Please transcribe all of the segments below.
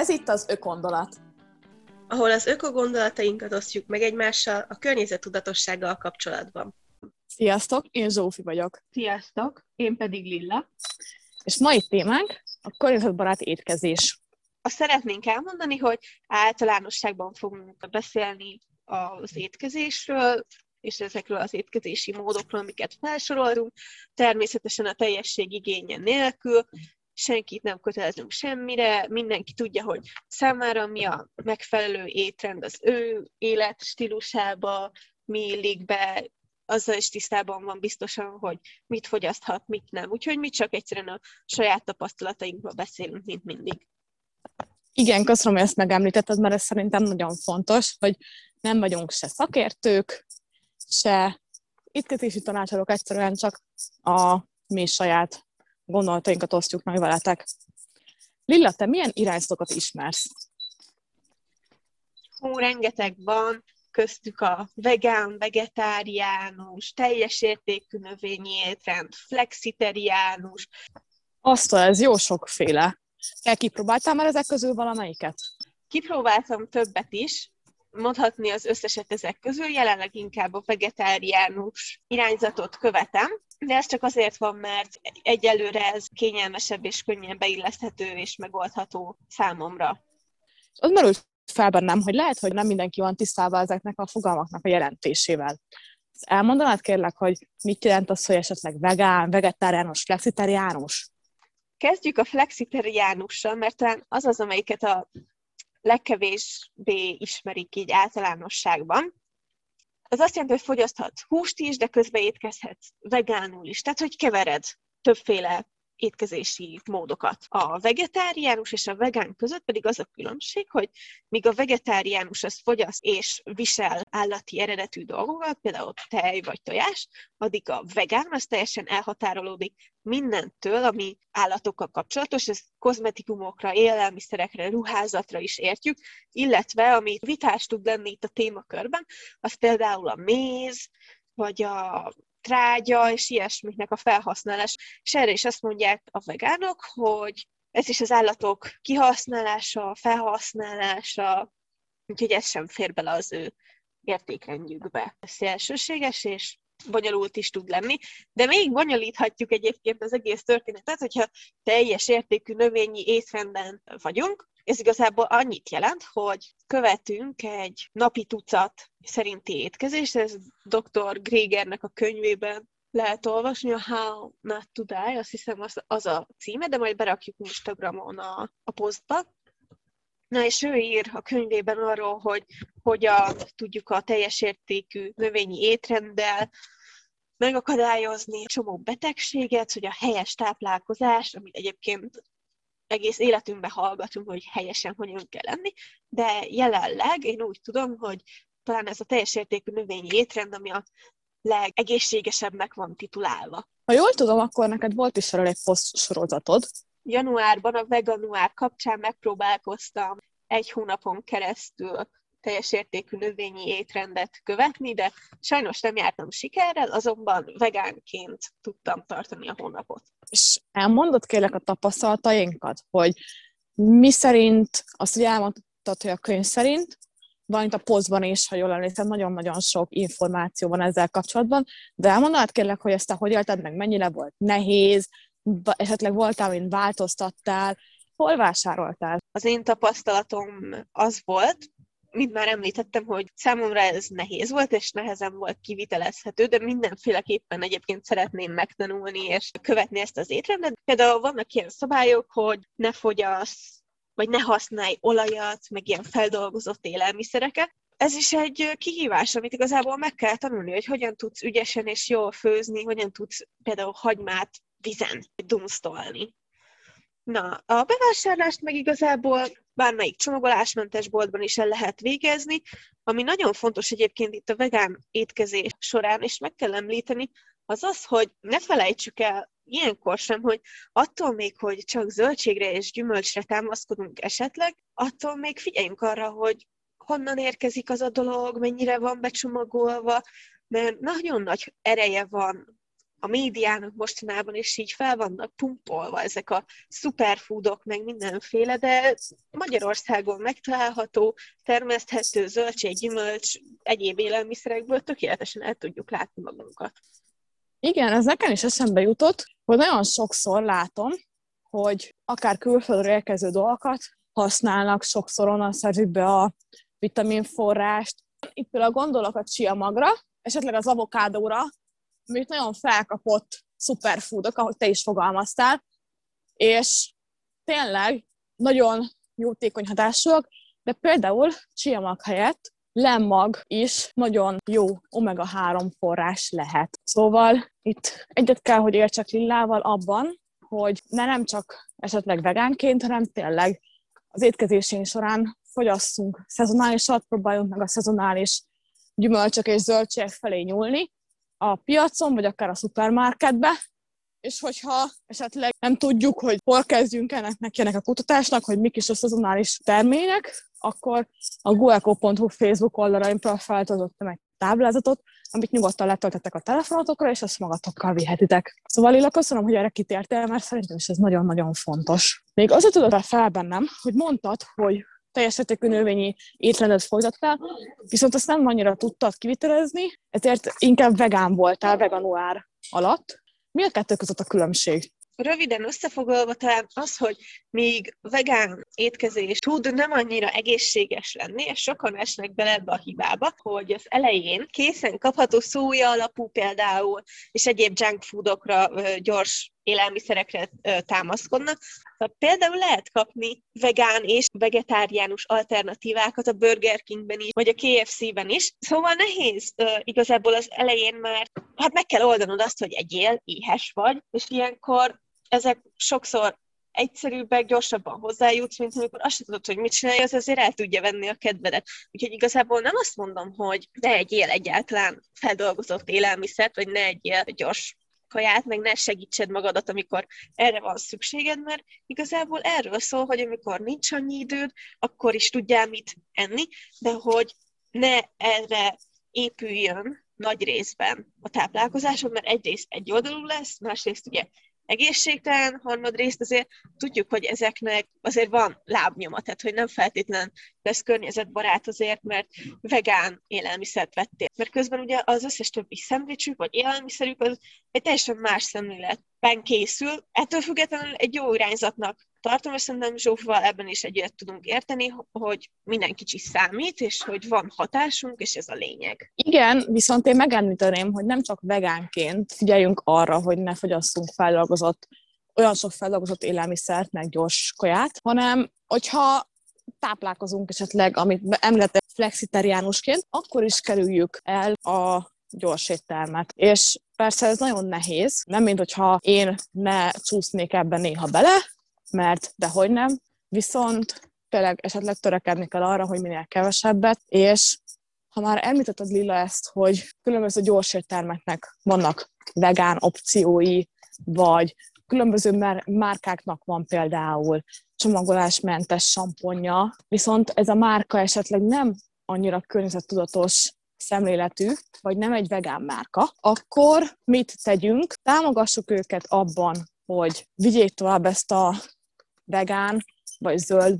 Ez itt az ökondolat. Ahol az ökogondolatainkat osztjuk meg egymással a környezettudatossággal kapcsolatban. Sziasztok, én Zsófi vagyok. Sziasztok, én pedig Lilla. És mai témánk a környezetbarát étkezés. Azt szeretnénk elmondani, hogy általánosságban fogunk beszélni az étkezésről, és ezekről az étkezési módokról, amiket felsorolunk, természetesen a teljesség igénye nélkül, senkit nem kötelezünk semmire, mindenki tudja, hogy számára mi a megfelelő étrend az ő életstílusába, mi illik be, azzal is tisztában van biztosan, hogy mit fogyaszthat, mit nem. Úgyhogy mi csak egyszerűen a saját tapasztalatainkról beszélünk, mint mindig. Igen, köszönöm, hogy ezt megemlítetted, mert ez szerintem nagyon fontos, hogy nem vagyunk se szakértők, se étkezési tanácsadók, egyszerűen csak a mi saját gondolatainkat osztjuk meg veletek. Lilla, te milyen irányzatokat ismersz? Hú, rengeteg van, köztük a vegán, vegetáriánus, teljes értékű növényi étrend, flexitariánus. Azt, ez jó sokféle. Te kipróbáltál már ezek közül valamelyiket? Kipróbáltam többet is, mondhatni az összeset ezek közül, jelenleg inkább a vegetáriánus irányzatot követem, de ez csak azért van, mert egyelőre ez kényelmesebb és könnyen beilleszthető és megoldható számomra. Az merült fel bennem, hogy lehet, hogy nem mindenki van tisztában ezeknek a fogalmaknak a jelentésével. Elmondanád kérlek, hogy mit jelent az, hogy esetleg vegán, vegetáriánus, flexitariánus? Kezdjük a flexitariánussal, mert talán az az, amelyiket a legkevésbé ismerik így általánosságban. Az azt jelenti, hogy fogyaszthatsz húst is, de közben étkezhetsz vegánul is. Tehát, hogy kevered többféle étkezési módokat. A vegetáriánus és a vegán között pedig az a különbség, hogy míg a vegetáriánus az fogyaszt és visel állati eredetű dolgokat, például tej vagy tojás, addig a vegán az teljesen elhatárolódik mindentől, ami állatokkal kapcsolatos, ez kozmetikumokra, élelmiszerekre, ruházatra is értjük, illetve ami vitás tud lenni itt a témakörben, az például a méz, vagy a trágya és ilyesmiknek a felhasználás. És erre is azt mondják a vegánok, hogy ez is az állatok kihasználása, felhasználása, úgyhogy ez sem fér bele az ő értékrendjükbe. Ez szélsőséges, és bonyolult is tud lenni, de még bonyolíthatjuk egyébként az egész történetet, hogyha teljes értékű növényi étrenden vagyunk, ez igazából annyit jelent, hogy követünk egy napi tucat szerinti étkezést, ez dr. Grégernek a könyvében lehet olvasni, a How Not to Die, azt hiszem az, az a címe, de majd berakjuk Instagramon a, a posztba. Na és ő ír a könyvében arról, hogy hogyan tudjuk a teljes értékű növényi étrenddel megakadályozni csomó betegséget, hogy a helyes táplálkozás, amit egyébként egész életünkben hallgatunk, hogy helyesen hogyan kell lenni, de jelenleg én úgy tudom, hogy talán ez a teljes értékű növényi étrend, ami a legegészségesebbnek van titulálva. Ha jól tudom, akkor neked volt is erről egy poszt sorozatod. Januárban a veganuár kapcsán megpróbálkoztam egy hónapon keresztül teljes értékű növényi étrendet követni, de sajnos nem jártam sikerrel, azonban vegánként tudtam tartani a hónapot. És elmondod kérlek a tapasztalatainkat, hogy mi szerint, azt ugye elmondtad, hogy a könyv szerint, van itt a posztban is, ha jól emlékszem, nagyon-nagyon sok információ van ezzel kapcsolatban, de elmondanád kérlek, hogy ezt te hogy élted meg, mennyire volt nehéz, esetleg voltál, mint változtattál, hol vásároltál? Az én tapasztalatom az volt, mint már említettem, hogy számomra ez nehéz volt, és nehezen volt kivitelezhető, de mindenféleképpen egyébként szeretném megtanulni és követni ezt az étrendet. Például vannak ilyen szabályok, hogy ne fogyasz, vagy ne használj olajat, meg ilyen feldolgozott élelmiszereket. Ez is egy kihívás, amit igazából meg kell tanulni, hogy hogyan tudsz ügyesen és jól főzni, hogyan tudsz például hagymát vizen dunsztolni. Na, a bevásárlást meg igazából bármelyik csomagolásmentes boltban is el lehet végezni. Ami nagyon fontos egyébként itt a vegán étkezés során, és meg kell említeni, az az, hogy ne felejtsük el ilyenkor sem, hogy attól még, hogy csak zöldségre és gyümölcsre támaszkodunk esetleg, attól még figyeljünk arra, hogy honnan érkezik az a dolog, mennyire van becsomagolva, mert nagyon nagy ereje van a médiának mostanában is így fel vannak pumpolva ezek a superfoodok, meg mindenféle, de Magyarországon megtalálható, termeszthető zöldség, gyümölcs, egyéb élelmiszerekből tökéletesen el tudjuk látni magunkat. Igen, ez nekem is eszembe jutott, hogy nagyon sokszor látom, hogy akár külföldről érkező dolgokat használnak, sokszor onnan szerzik be a vitaminforrást. Itt például gondolok a chia magra, esetleg az avokádóra, amit nagyon felkapott superfoodok, ahogy te is fogalmaztál, és tényleg nagyon jótékony hatásúak, de például chia mag helyett lemmag is nagyon jó omega-3 forrás lehet. Szóval itt egyet kell, hogy értsek Lillával abban, hogy ne nem csak esetleg vegánként, hanem tényleg az étkezésén során fogyasszunk szezonálisat, próbáljunk meg a szezonális gyümölcsök és zöldségek felé nyúlni a piacon, vagy akár a szupermarketbe, és hogyha esetleg nem tudjuk, hogy hol kezdjünk ennek neki ennek a kutatásnak, hogy mik is a szezonális termények, akkor a goeco.hu Facebook oldalain feltöltöttem egy táblázatot, amit nyugodtan letöltettek a telefonotokra, és azt magatokkal vihetitek. Szóval Lila, köszönöm, hogy erre kitértél, mert szerintem is ez nagyon-nagyon fontos. Még azért tudod fel bennem, hogy mondtad, hogy teljes értékű növényi étrendet folytattál, viszont azt nem annyira tudtad kivitelezni, ezért inkább vegán voltál, veganuár alatt. Mi a kettő között a különbség? Röviden összefoglalva talán az, hogy míg vegán étkezés tud nem annyira egészséges lenni, és sokan esnek bele ebbe a hibába, hogy az elején készen kapható szója alapú például, és egyéb junk foodokra, gyors élelmiszerekre támaszkodnak. Például lehet kapni vegán és vegetáriánus alternatívákat a Burger Kingben is, vagy a KFC-ben is. Szóval nehéz igazából az elején, mert hát meg kell oldanod azt, hogy egyél, éhes vagy, és ilyenkor ezek sokszor egyszerűbbek, gyorsabban hozzájutsz, mint amikor azt tudod, hogy mit csinálj, az azért el tudja venni a kedvedet. Úgyhogy igazából nem azt mondom, hogy ne egyél egyáltalán feldolgozott élelmiszert, vagy ne egyél gyors kaját, meg ne segítsed magadat, amikor erre van szükséged, mert igazából erről szól, hogy amikor nincs annyi időd, akkor is tudjál mit enni, de hogy ne erre épüljön nagy részben a táplálkozásod, mert egyrészt egy oldalú lesz, másrészt ugye egészségtelen, harmadrészt azért tudjuk, hogy ezeknek azért van lábnyoma, tehát hogy nem feltétlen lesz környezetbarát azért, mert vegán élelmiszert vettél. Mert közben ugye az összes többi szendvicsük vagy élelmiszerük az egy teljesen más szemléletben készül. Ettől függetlenül egy jó irányzatnak tartom, és szerintem Zsófval ebben is egyet tudunk érteni, hogy minden kicsi számít, és hogy van hatásunk, és ez a lényeg. Igen, viszont én megemlíteném, hogy nem csak vegánként figyeljünk arra, hogy ne fogyasszunk feldolgozott, olyan sok feldolgozott élelmiszert, meg gyors kaját, hanem hogyha táplálkozunk esetleg, amit említett flexitariánusként, akkor is kerüljük el a gyors éttermet. És persze ez nagyon nehéz, nem mint hogyha én ne csúsznék ebben néha bele, mert dehogy nem, viszont tényleg esetleg törekedni kell arra, hogy minél kevesebbet, és ha már említetted Lila ezt, hogy különböző gyorséttermeknek vannak vegán opciói, vagy különböző márkáknak van például csomagolásmentes samponja, viszont ez a márka esetleg nem annyira környezettudatos szemléletű, vagy nem egy vegán márka, akkor mit tegyünk? Támogassuk őket abban, hogy vigyék tovább ezt a vegán vagy zöld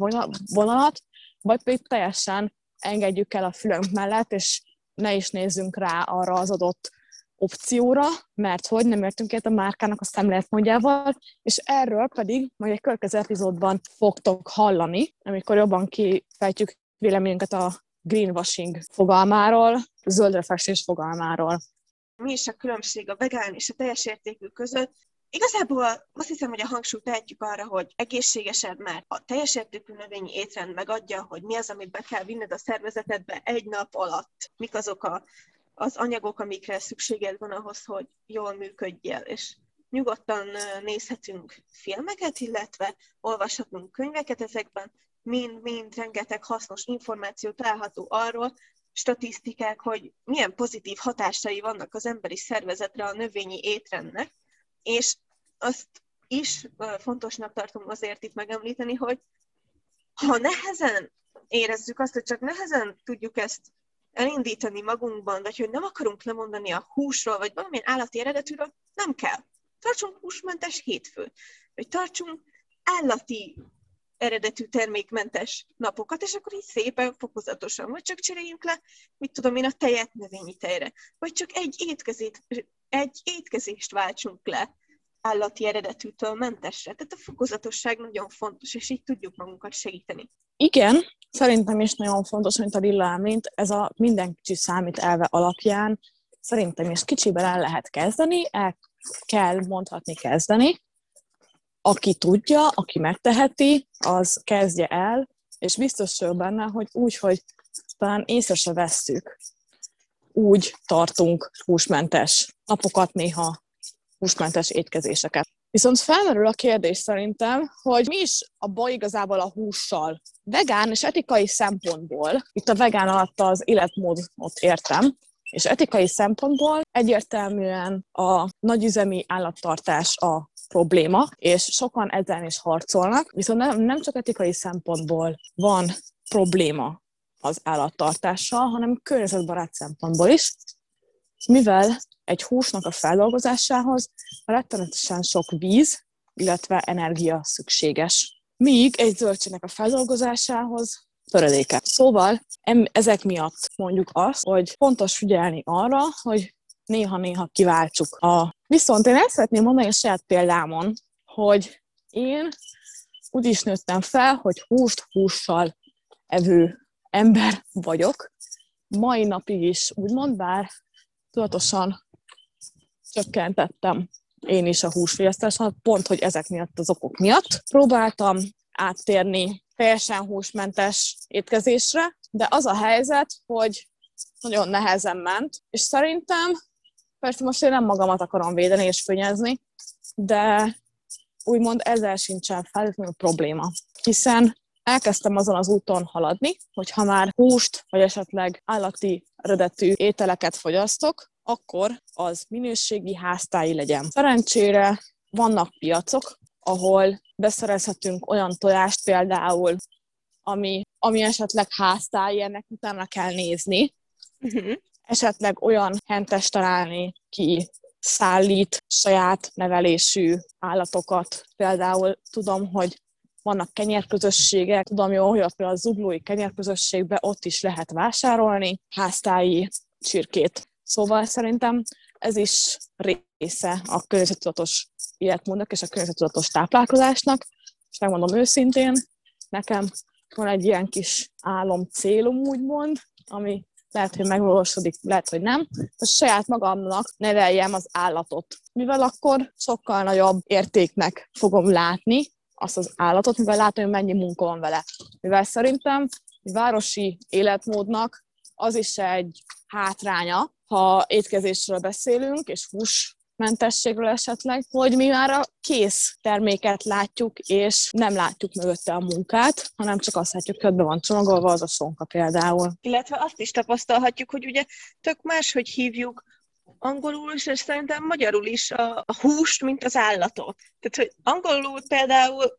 vonalat, vagy pedig teljesen engedjük el a fülünk mellett, és ne is nézzünk rá arra az adott opcióra, mert hogy nem értünk egyet a márkának a szemléletmódjával, és erről pedig majd egy következő epizódban fogtok hallani, amikor jobban kifejtjük véleményünket a greenwashing fogalmáról, zöldre festés fogalmáról. Mi is a különbség a vegán és a teljes értékű között? Igazából azt hiszem, hogy a hangsúlyt tehetjük arra, hogy egészségesebb, mert a teljes értékű növényi étrend megadja, hogy mi az, amit be kell vinned a szervezetedbe egy nap alatt. Mik azok a, az anyagok, amikre szükséged van ahhoz, hogy jól működjél. És nyugodtan nézhetünk filmeket, illetve olvashatunk könyveket ezekben, mind-mind rengeteg hasznos információ található arról, statisztikák, hogy milyen pozitív hatásai vannak az emberi szervezetre a növényi étrendnek, és azt is fontosnak tartom azért itt megemlíteni, hogy ha nehezen érezzük azt, hogy csak nehezen tudjuk ezt elindítani magunkban, vagy hogy nem akarunk lemondani a húsról, vagy valamilyen állati eredetűről, Nem kell. Tartsunk húsmentes hétfőt, vagy tartsunk állati eredetű termékmentes napokat, és akkor így szépen, fokozatosan, vagy csak cseréljünk le, mit tudom én, a tejet növényi tejre, vagy csak egy, étkezét, egy étkezést váltsunk le állati eredetűtől mentesre. Tehát a fokozatosság nagyon fontos, és így tudjuk magunkat segíteni. Igen, szerintem is nagyon fontos, mint a Lilla említ, ez a minden kicsi számít elve alapján, szerintem is kicsiben el lehet kezdeni, el kell mondhatni kezdeni, aki tudja, aki megteheti, az kezdje el, és biztos vagyok benne, hogy úgy, hogy talán észre se vesszük, úgy tartunk húsmentes napokat, néha húsmentes étkezéseket. Viszont felmerül a kérdés szerintem, hogy mi is a baj igazából a hússal. Vegán és etikai szempontból, itt a vegán alatt az életmódot értem, és etikai szempontból egyértelműen a nagyüzemi állattartás a probléma, és sokan ezzel is harcolnak, viszont nem csak etikai szempontból van probléma az állattartással, hanem környezetbarát szempontból is, mivel egy húsnak a feldolgozásához rettenetesen sok víz, illetve energia szükséges. Míg egy zöldségnek a feldolgozásához töredéke. Szóval ezek miatt mondjuk azt, hogy fontos figyelni arra, hogy néha-néha kiváltsuk a... Viszont én el szeretném mondani a saját példámon, hogy én úgy is nőttem fel, hogy húst hússal evő ember vagyok. Mai napig is úgymond, bár tudatosan csökkentettem én is a húsfogyasztásomat, pont, hogy ezek miatt az okok miatt. Próbáltam áttérni teljesen húsmentes étkezésre, de az a helyzet, hogy nagyon nehezen ment, és szerintem, persze most én nem magamat akarom védeni és fönyezni, de úgymond ezzel sincsen feltétlenül probléma. Hiszen elkezdtem azon az úton haladni, hogy ha már húst, vagy esetleg állati eredetű ételeket fogyasztok, akkor az minőségi háztáji legyen. Szerencsére vannak piacok, ahol beszerezhetünk olyan tojást például, ami, ami esetleg háztáj, ennek utána kell nézni. Uh-huh. Esetleg olyan hentes találni, ki szállít saját nevelésű állatokat. Például tudom, hogy vannak kenyérközösségek, tudom jó, hogy például a zuglói kenyérközösségben ott is lehet vásárolni háztáji csirkét. Szóval szerintem ez is része a környezettudatos életmódnak és a környezettudatos táplálkozásnak, és megmondom őszintén, nekem van egy ilyen kis álom célom, úgymond, ami lehet, hogy megvalósodik, lehet, hogy nem, a saját magamnak neveljem az állatot. Mivel akkor sokkal nagyobb értéknek fogom látni azt az állatot, mivel látom, hogy mennyi munka van vele. Mivel szerintem városi életmódnak az is egy hátránya, ha étkezésről beszélünk, és hús mentességről esetleg, hogy mi már a kész terméket látjuk, és nem látjuk mögötte a munkát, hanem csak azt látjuk, hogy be van csomagolva az a sonka például. Illetve azt is tapasztalhatjuk, hogy ugye tök más, hogy hívjuk angolul is, és szerintem magyarul is a, a húst, mint az állatot. Tehát, hogy angolul például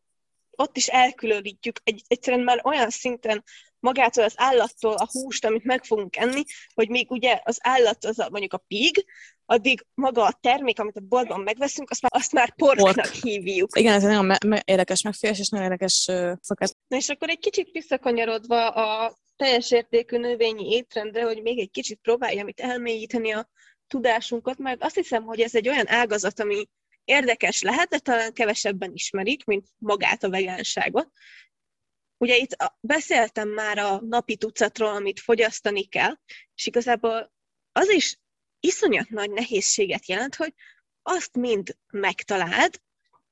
ott is elkülönítjük egy, egyszerűen már olyan szinten magától az állattól a húst, amit meg fogunk enni, hogy még ugye az állat, az a, mondjuk a pig, addig maga a termék, amit a boltban megveszünk, azt már, azt már porknak Pork. hívjuk. Igen, ez egy nagyon me- me- érdekes megfélés, és nagyon érdekes uh, szokás. Na és akkor egy kicsit visszakanyarodva a teljes értékű növényi étrendre, hogy még egy kicsit próbáljam itt elmélyíteni a tudásunkat, mert azt hiszem, hogy ez egy olyan ágazat, ami érdekes lehet, de talán kevesebben ismerik, mint magát a vegánságot. Ugye itt beszéltem már a napi tucatról, amit fogyasztani kell, és igazából az is iszonyat nagy nehézséget jelent, hogy azt mind megtaláld,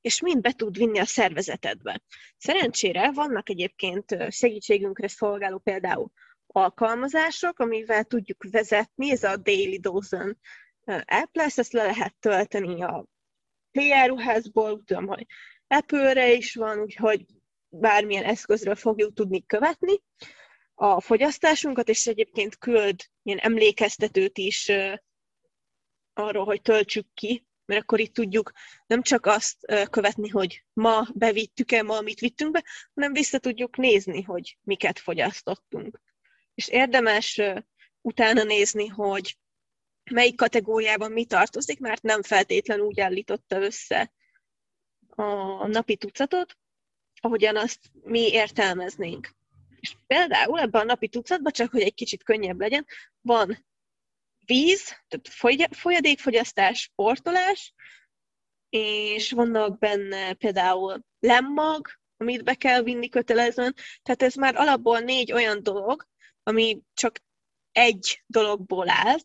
és mind be tud vinni a szervezetedbe. Szerencsére vannak egyébként segítségünkre szolgáló például alkalmazások, amivel tudjuk vezetni, ez a Daily Dozen app lesz, ezt le lehet tölteni a PR ruházból, tudom, hogy Apple-re is van, úgyhogy bármilyen eszközről fogjuk tudni követni a fogyasztásunkat, és egyébként küld ilyen emlékeztetőt is arról, hogy töltsük ki, mert akkor itt tudjuk nem csak azt követni, hogy ma bevittük-e, ma mit vittünk be, hanem vissza tudjuk nézni, hogy miket fogyasztottunk. És érdemes utána nézni, hogy melyik kategóriában mi tartozik, mert nem feltétlenül úgy állította össze a napi tucatot, ahogyan azt mi értelmeznénk. És például ebben a napi tucatban, csak hogy egy kicsit könnyebb legyen, van víz, tehát folyadékfogyasztás, sportolás, és vannak benne például lemmag, amit be kell vinni kötelezően. Tehát ez már alapból négy olyan dolog, ami csak egy dologból áll,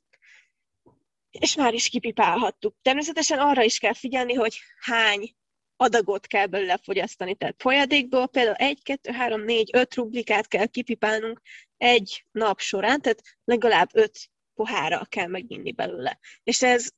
és már is kipipálhattuk. Természetesen arra is kell figyelni, hogy hány adagot kell belőle fogyasztani. Tehát folyadékból például 1, 2, 3, 4, 5 rublikát kell kipipálnunk egy nap során, tehát legalább 5 pohárral kell meginni belőle. És ez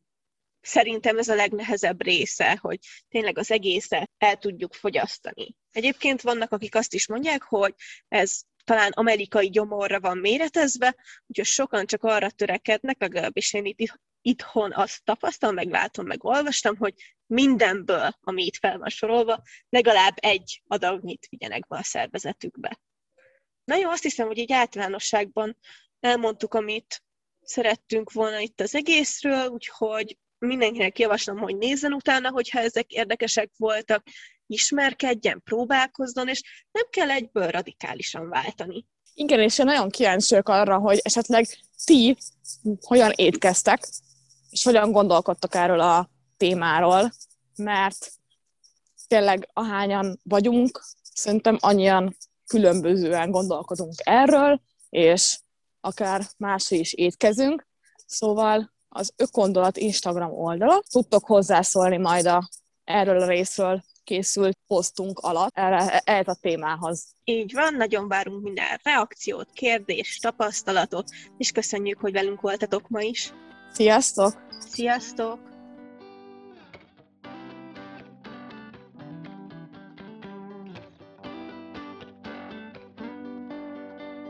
szerintem ez a legnehezebb része, hogy tényleg az egészet el tudjuk fogyasztani. Egyébként vannak, akik azt is mondják, hogy ez talán amerikai gyomorra van méretezve, úgyhogy sokan csak arra törekednek, legalábbis én itt itthon azt tapasztalom, meg látom, meg olvastam, hogy mindenből, ami itt fel van sorolva, legalább egy adagnyit vigyenek be a szervezetükbe. Na jó, azt hiszem, hogy így általánosságban elmondtuk, amit szerettünk volna itt az egészről, úgyhogy mindenkinek javaslom, hogy nézzen utána, hogyha ezek érdekesek voltak, ismerkedjen, próbálkozzon, és nem kell egyből radikálisan váltani. Igen, és én nagyon kíváncsi arra, hogy esetleg ti hogyan étkeztek, és hogyan gondolkodtak erről a témáról, mert tényleg ahányan vagyunk, szerintem annyian különbözően gondolkodunk erről, és akár más is étkezünk. Szóval az Ökondolat Instagram oldala. Tudtok hozzászólni majd a, erről a részről készült posztunk alatt erre, erre a témához. Így van, nagyon várunk minden reakciót, kérdést, tapasztalatot, és köszönjük, hogy velünk voltatok ma is. Sziasztok! Sziasztok!